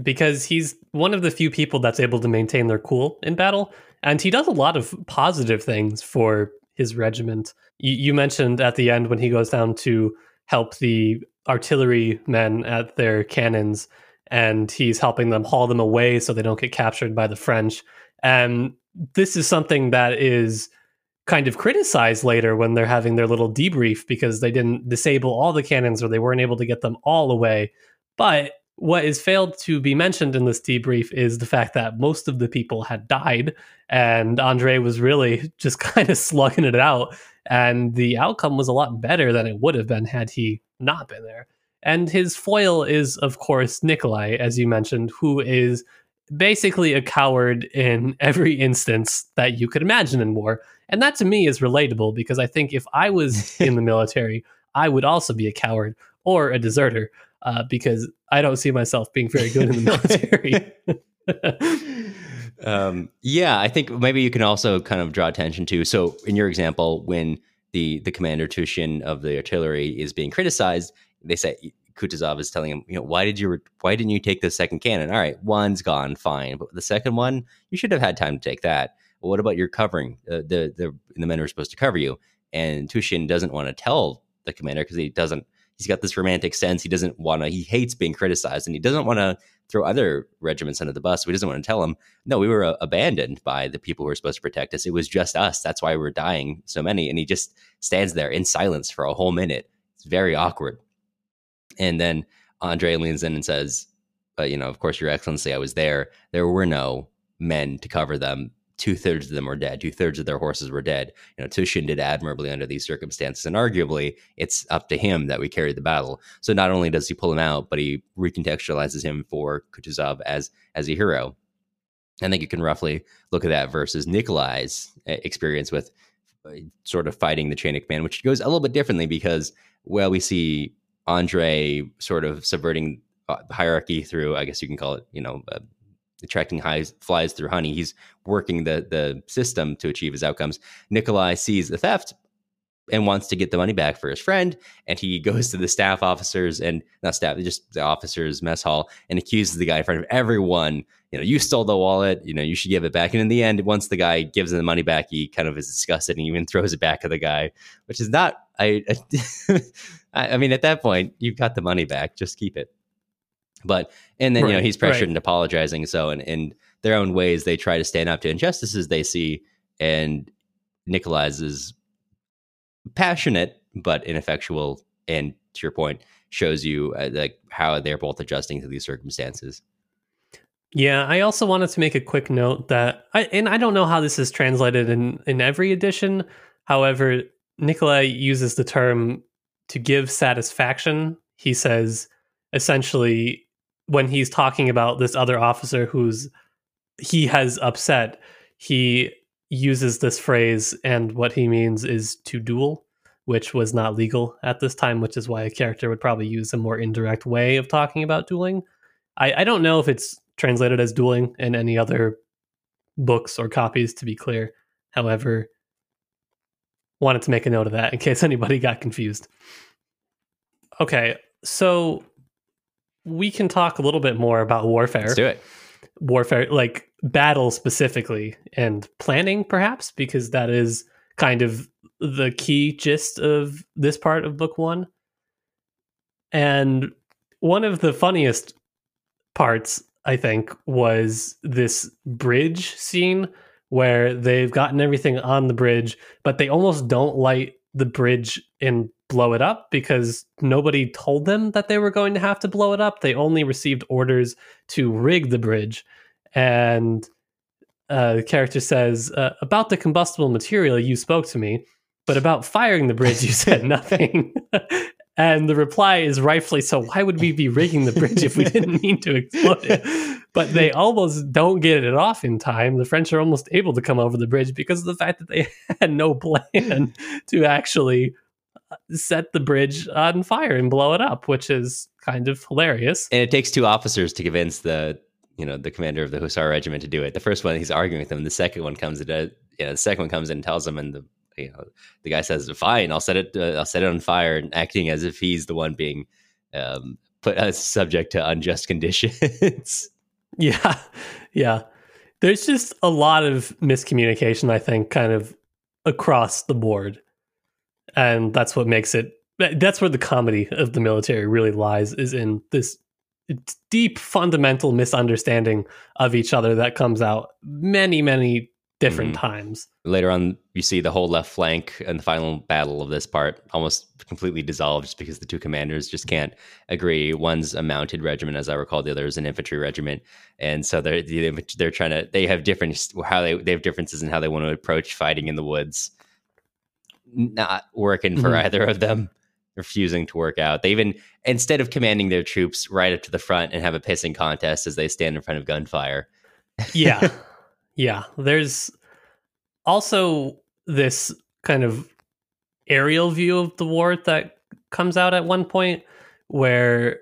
because he's one of the few people that's able to maintain their cool in battle and he does a lot of positive things for his regiment. You, you mentioned at the end when he goes down to help the artillery men at their cannons, and he's helping them haul them away so they don't get captured by the French. And this is something that is kind of criticized later when they're having their little debrief because they didn't disable all the cannons or they weren't able to get them all away. But what is failed to be mentioned in this debrief is the fact that most of the people had died and Andre was really just kind of slugging it out and the outcome was a lot better than it would have been had he not been there. And his foil is of course Nikolai as you mentioned who is basically a coward in every instance that you could imagine in war. And that to me is relatable because I think if I was in the military, I would also be a coward or a deserter uh, because I don't see myself being very good in the military. um, yeah, I think maybe you can also kind of draw attention to. So, in your example, when the the commander Tushin of the artillery is being criticized, they say Kutuzov is telling him, you know, why did you why didn't you take the second cannon? All right, one's gone, fine, but the second one, you should have had time to take that. What about your covering? Uh, the the the men are supposed to cover you, and Tushin doesn't want to tell the commander because he doesn't he's got this romantic sense. He doesn't want to, he hates being criticized and he doesn't want to throw other regiments under the bus. He doesn't want to tell them, no, we were uh, abandoned by the people who were supposed to protect us. It was just us. That's why we're dying so many. And he just stands there in silence for a whole minute. It's very awkward. And then Andre leans in and says, but, you know, of course, Your Excellency, I was there. There were no men to cover them two thirds of them were dead. Two thirds of their horses were dead. You know, Tushin did admirably under these circumstances, and arguably, it's up to him that we carried the battle. So not only does he pull him out, but he recontextualizes him for Kutuzov as as a hero. I think you can roughly look at that versus Nikolai's eh, experience with uh, sort of fighting the chain of command, which goes a little bit differently because, well, we see Andre sort of subverting uh, hierarchy through, I guess you can call it, you know, uh, attracting highs flies through honey. He's working the the system to achieve his outcomes. Nikolai sees the theft and wants to get the money back for his friend, and he goes to the staff officers and not staff, just the officers mess hall, and accuses the guy in front of everyone. You know, you stole the wallet. You know, you should give it back. And in the end, once the guy gives him the money back, he kind of is disgusted and even throws it back at the guy, which is not. I, I mean, at that point, you've got the money back. Just keep it. But and then right, you know he's pressured right. into apologizing. So and in their own ways, they try to stand up to injustices they see. And Nikolai's is passionate but ineffectual, and to your point, shows you uh, like how they're both adjusting to these circumstances. Yeah, I also wanted to make a quick note that I and I don't know how this is translated in in every edition. However, Nikolai uses the term to give satisfaction. He says essentially when he's talking about this other officer who's he has upset, he uses this phrase, and what he means is to duel, which was not legal at this time, which is why a character would probably use a more indirect way of talking about dueling. I, I don't know if it's translated as dueling in any other books or copies, to be clear. However, wanted to make a note of that in case anybody got confused. Okay, so we can talk a little bit more about warfare. Let's do it. Warfare, like battle specifically, and planning, perhaps, because that is kind of the key gist of this part of book one. And one of the funniest parts, I think, was this bridge scene where they've gotten everything on the bridge, but they almost don't light the bridge and blow it up because nobody told them that they were going to have to blow it up. They only received orders to rig the bridge. And uh, the character says, uh, About the combustible material, you spoke to me, but about firing the bridge, you said nothing. and the reply is rightfully so. Why would we be rigging the bridge if we didn't mean to explode it? But they almost don't get it off in time. The French are almost able to come over the bridge because of the fact that they had no plan to actually uh, set the bridge on fire and blow it up, which is kind of hilarious. And it takes two officers to convince the you know the commander of the Hussar regiment to do it. The first one he's arguing with them. The second one comes in. Uh, yeah, the second one comes in and tells him, and the you know the guy says, "Fine, I'll set it. Uh, I'll set it on fire," and acting as if he's the one being um, put as subject to unjust conditions. yeah, yeah. There's just a lot of miscommunication. I think, kind of across the board, and that's what makes it. That's where the comedy of the military really lies. Is in this deep fundamental misunderstanding of each other that comes out many many different mm-hmm. times. Later on you see the whole left flank and the final battle of this part almost completely dissolved just because the two commanders just can't agree. One's a mounted regiment as i recall the other is an infantry regiment. And so they're they're trying to they have different how they they have differences in how they want to approach fighting in the woods. Not working for mm-hmm. either of them refusing to work out. They even instead of commanding their troops right up to the front and have a pissing contest as they stand in front of gunfire. yeah. Yeah. There's also this kind of aerial view of the war that comes out at one point where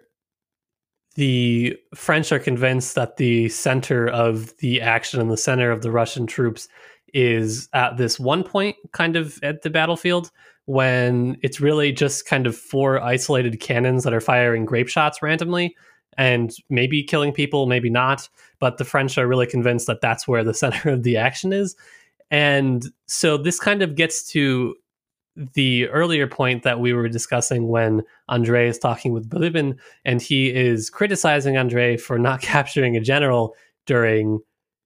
the French are convinced that the center of the action and the center of the Russian troops is at this one point kind of at the battlefield when it's really just kind of four isolated cannons that are firing grape shots randomly and maybe killing people, maybe not. But the French are really convinced that that's where the center of the action is. And so this kind of gets to the earlier point that we were discussing when Andre is talking with Bilibin and he is criticizing Andre for not capturing a general during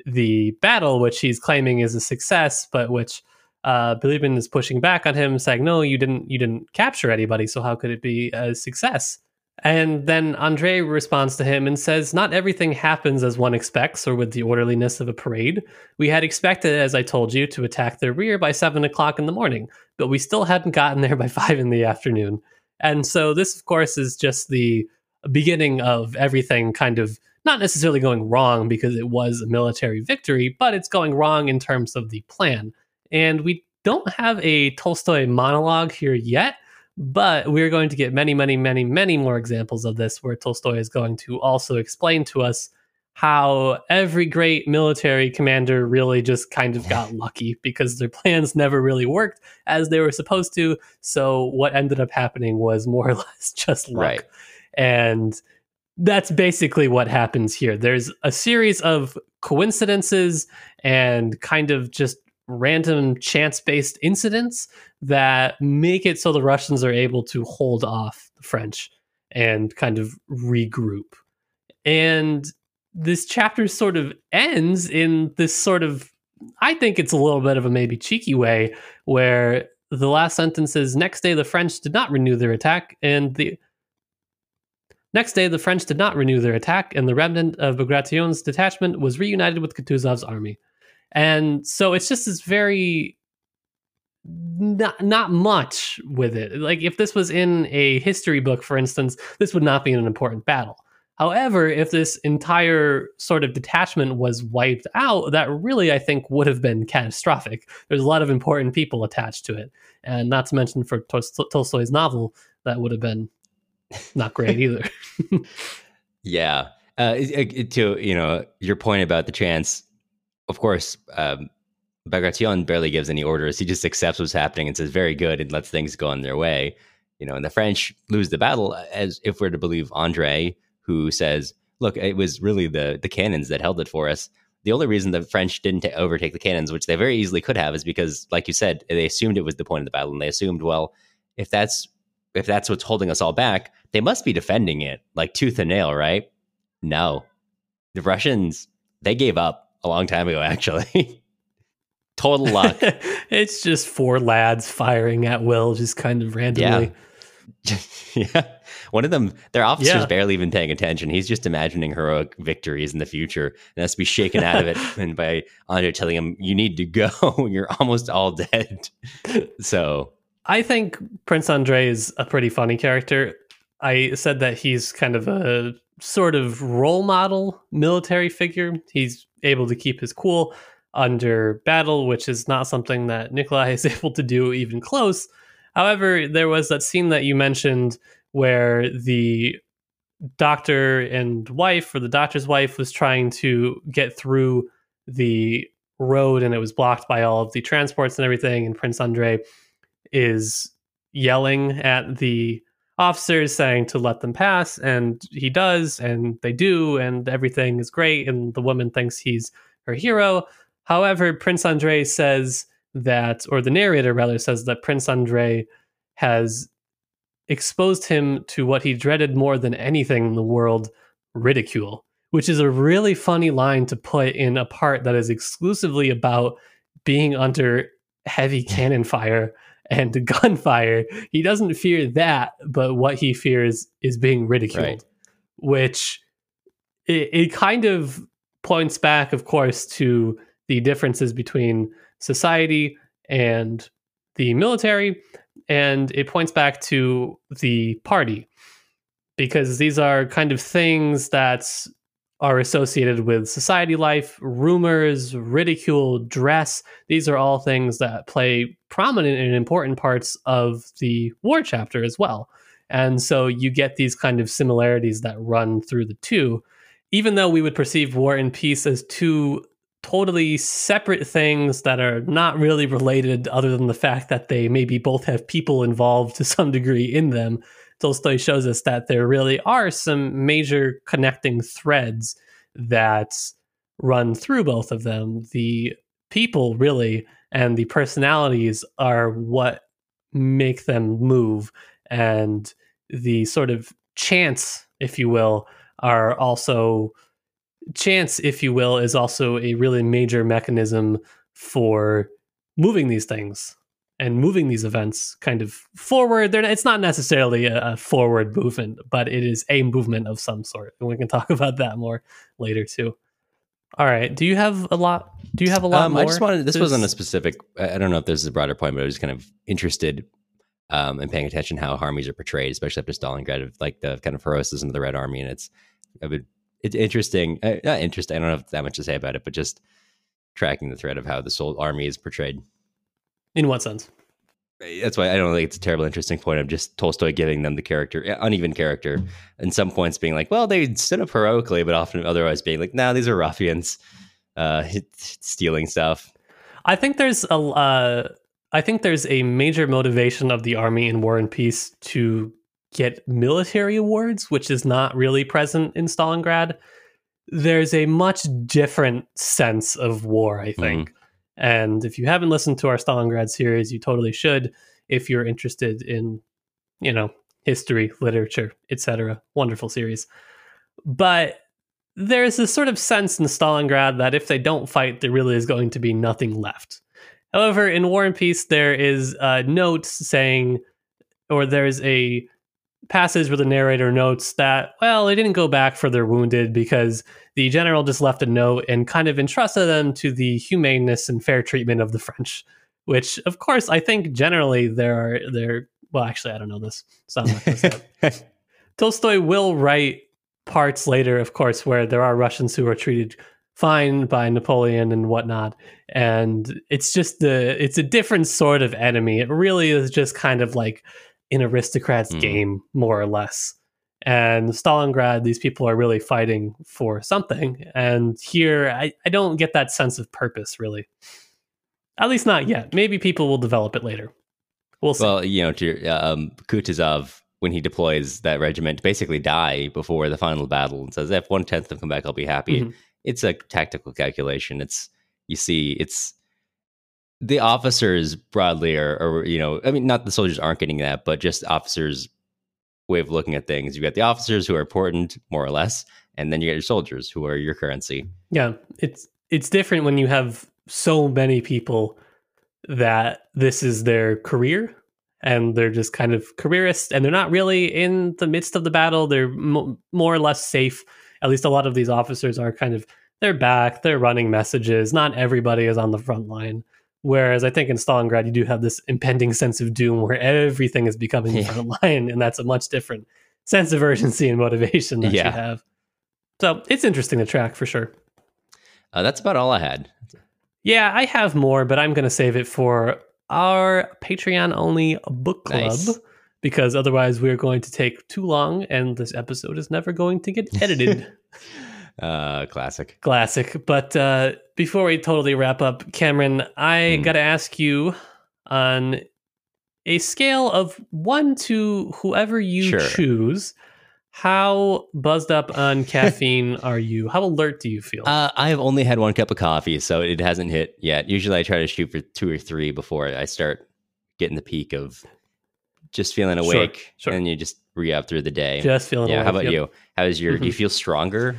the battle, which he's claiming is a success, but which uh, Bilibin is pushing back on him, saying, "No, you didn't. You didn't capture anybody. So how could it be a success?" And then Andre responds to him and says, Not everything happens as one expects or with the orderliness of a parade. We had expected, as I told you, to attack their rear by seven o'clock in the morning, but we still hadn't gotten there by five in the afternoon. And so, this, of course, is just the beginning of everything kind of not necessarily going wrong because it was a military victory, but it's going wrong in terms of the plan. And we don't have a Tolstoy monologue here yet, but we're going to get many, many, many, many more examples of this where Tolstoy is going to also explain to us how every great military commander really just kind of got lucky because their plans never really worked as they were supposed to. So what ended up happening was more or less just luck. Right. And that's basically what happens here. There's a series of coincidences and kind of just random chance based incidents that make it so the Russians are able to hold off the French and kind of regroup. And this chapter sort of ends in this sort of, I think it's a little bit of a maybe cheeky way where the last sentence is next day the French did not renew their attack and the Next day, the French did not renew their attack, and the remnant of Bagration's detachment was reunited with Kutuzov's army. And so it's just this very not not much with it. Like if this was in a history book, for instance, this would not be an important battle. However, if this entire sort of detachment was wiped out, that really I think would have been catastrophic. There's a lot of important people attached to it, and not to mention for Tol- Tolstoy's novel, that would have been not great either. yeah, uh, to you know your point about the chance of course, um, Bagration barely gives any orders. He just accepts what's happening and says, very good, and lets things go on their way. You know, and the French lose the battle, as if we're to believe Andre, who says, look, it was really the, the cannons that held it for us. The only reason the French didn't overtake the cannons, which they very easily could have, is because, like you said, they assumed it was the point of the battle, and they assumed, well, if that's if that's what's holding us all back, they must be defending it like tooth and nail, right? No, the Russians they gave up a long time ago, actually. Total luck. it's just four lads firing at will, just kind of randomly. Yeah. yeah. One of them, their officer's yeah. barely even paying attention. He's just imagining heroic victories in the future and has to be shaken out of it and by Andre telling him, You need to go. You're almost all dead. so I think Prince Andre is a pretty funny character. I said that he's kind of a sort of role model military figure. He's able to keep his cool under battle, which is not something that Nikolai is able to do even close. However, there was that scene that you mentioned where the doctor and wife, or the doctor's wife, was trying to get through the road and it was blocked by all of the transports and everything. And Prince Andre is yelling at the officers saying to let them pass and he does and they do and everything is great and the woman thinks he's her hero. However prince andre says that or the narrator rather says that prince andre has exposed him to what he dreaded more than anything in the world ridicule which is a really funny line to put in a part that is exclusively about being under heavy cannon fire and gunfire. He doesn't fear that, but what he fears is being ridiculed, right. which it, it kind of points back, of course, to the differences between society and the military, and it points back to the party because these are kind of things that are associated with society life, rumors, ridicule, dress. These are all things that play prominent and important parts of the war chapter as well. And so you get these kind of similarities that run through the two, even though we would perceive war and peace as two totally separate things that are not really related, other than the fact that they maybe both have people involved to some degree in them. Tolstoy shows us that there really are some major connecting threads that run through both of them. The people, really, and the personalities are what make them move. And the sort of chance, if you will, are also chance, if you will, is also a really major mechanism for moving these things and moving these events kind of forward. They're, it's not necessarily a, a, forward movement, but it is a movement of some sort. And we can talk about that more later too. All right. Do you have a lot? Do you have a lot um, more? I just wanted. This wasn't a specific. I don't know if this is a broader point, but I was kind of interested um, in paying attention how armies are portrayed, especially after Stalingrad, of like the kind of heroism of the Red Army, and it's it's interesting. Uh, not interesting. I don't have that much to say about it, but just tracking the thread of how the Soul Army is portrayed. In what sense? That's why I don't think it's a terrible interesting point of just Tolstoy giving them the character, uneven character, and some points being like, well, they stood up heroically, but often otherwise being like, no, nah, these are ruffians, uh, stealing stuff. I think there's a, uh, I think there's a major motivation of the army in War and Peace to get military awards, which is not really present in Stalingrad. There's a much different sense of war, I think. Mm-hmm. And if you haven't listened to our Stalingrad series, you totally should if you're interested in, you know, history, literature, etc. Wonderful series. But there's this sort of sense in Stalingrad that if they don't fight, there really is going to be nothing left. However, in War and Peace, there is a note saying, or there's a passage where the narrator notes that, well, they didn't go back for their wounded because the general just left a note and kind of entrusted them to the humaneness and fair treatment of the French. Which, of course, I think generally there are there. Well, actually, I don't know this, so I'm not going to say Tolstoy will write parts later, of course, where there are Russians who are treated fine by Napoleon and whatnot, and it's just the it's a different sort of enemy. It really is just kind of like an aristocrat's mm. game, more or less. And Stalingrad, these people are really fighting for something. And here, I, I don't get that sense of purpose, really. At least not yet. Maybe people will develop it later. We'll see. Well, you know, to, um, Kutuzov, when he deploys that regiment, basically die before the final battle and says, if one tenth of them come back, I'll be happy. Mhm. It's a tactical calculation. It's, you see, it's, the officers broadly are, are, you know, I mean, not the soldiers aren't getting that, but just officers' way of looking at things. You got the officers who are important, more or less, and then you got your soldiers who are your currency. Yeah, it's it's different when you have so many people that this is their career and they're just kind of careerists and they're not really in the midst of the battle. They're mo more or less safe. At least a lot of these officers are kind of they're back, they're running messages. Not everybody is on the front line. Whereas I think in Stalingrad you do have this impending sense of doom where everything is becoming the Yeah. front line, and that's a much different sense of urgency and motivation that Yeah. you have. So it's interesting to track for sure. Uh, that's about all I had. Yeah, I have more, but I'm going to save it for our Patreon only book club Nice. because otherwise we're going to take too long and this episode is never going to get edited. Uh, classic. Classic. But uh, before we totally wrap up, Cameron, I Hmm. got to ask you on a scale of one to whoever you Sure. choose, how buzzed up on caffeine are you? How alert do you feel? Uh, I have only had one cup of coffee, so it hasn't hit yet. Usually, I try to shoot for two or three before I start getting the peak of just feeling awake, sure. and you just re up through the day. Just feeling yeah. How about yep. you? How's your? Do you Mhm. feel stronger?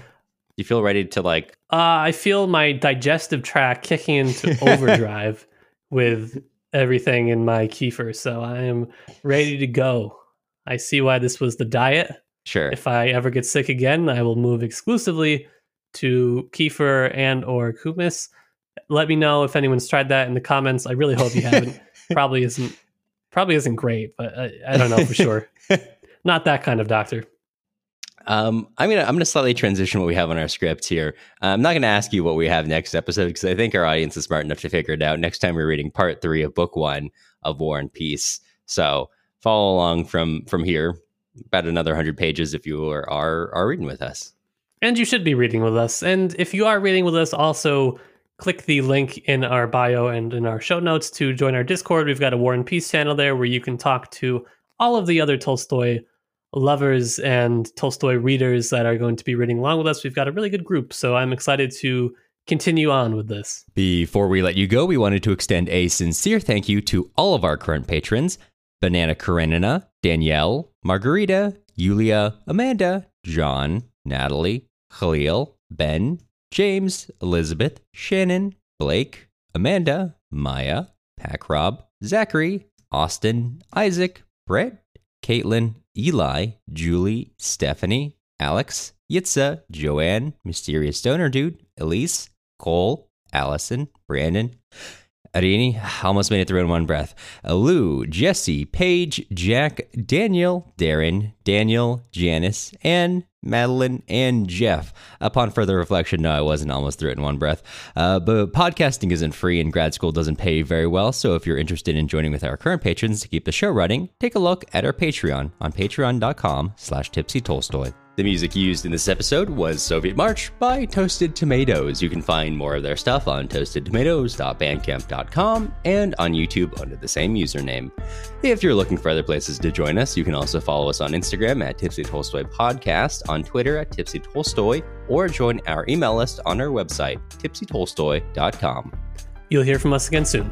You feel ready to like? Uh, I feel my digestive tract kicking into overdrive with everything in my kefir, so I am ready to go. I see why this was the diet. Sure. If I ever get sick again, I will move exclusively to kefir and or koumiss. Let me know if anyone's tried that in the comments. I really hope you haven't. probably isn't. Probably isn't great, but I, I don't know for sure. Not that kind of doctor. Um, I'm gonna I'm gonna slightly transition what we have on our script here. I'm not gonna ask you what we have next episode because I think our audience is smart enough to figure it out. Next time we're reading part three of book one of War and Peace. So follow along from from here, about another hundred pages if you are are, are reading with us. And you should be reading with us. And if you are reading with us, also click the link in our bio and in our show notes to join our Discord. We've got a War and Peace channel there where you can talk to all of the other Tolstoy lovers and Tolstoy readers that are going to be reading along with us. We've got a really good group. So I'm excited to continue on with this. Before we let you go, we wanted to extend a sincere thank you to all of our current patrons Banana Karenina, Danielle, Margarita, Yulia, Amanda, John, Natalie, Khalil, Ben, James, Elizabeth, Shannon, Blake, Amanda, Maya, Pack Rob, Zachary, Austin, Isaac, Brett, Caitlin, Eli, Julie, Stephanie, Alex, Yitza, Joanne, Mysterious Donor Dude, Elise, Cole, Allison, Brandon, Arini, almost made it through in one breath. Lou, Jesse, Paige, Jack, Daniel, Darren, Daniel, Janice, Anne, Madeline, and Jeff. Upon further reflection, no, I wasn't almost through it in one breath. Uh, but podcasting isn't free and grad school doesn't pay very well. So if you're interested in joining with our current patrons to keep the show running, take a look at our Patreon on patreon.com slash tipsy Tolstoy. The music used in this episode was Soviet March by Toasted Tomatoes. You can find more of their stuff on toastedtomatoes.bandcamp.com and on YouTube under the same username. If you're looking for other places to join us, you can also follow us on Instagram at Tipsy Tolstoy Podcast, on Twitter at Tipsy Tolstoy, or join our email list on our website, tipsytolstoy.com. You'll hear from us again soon.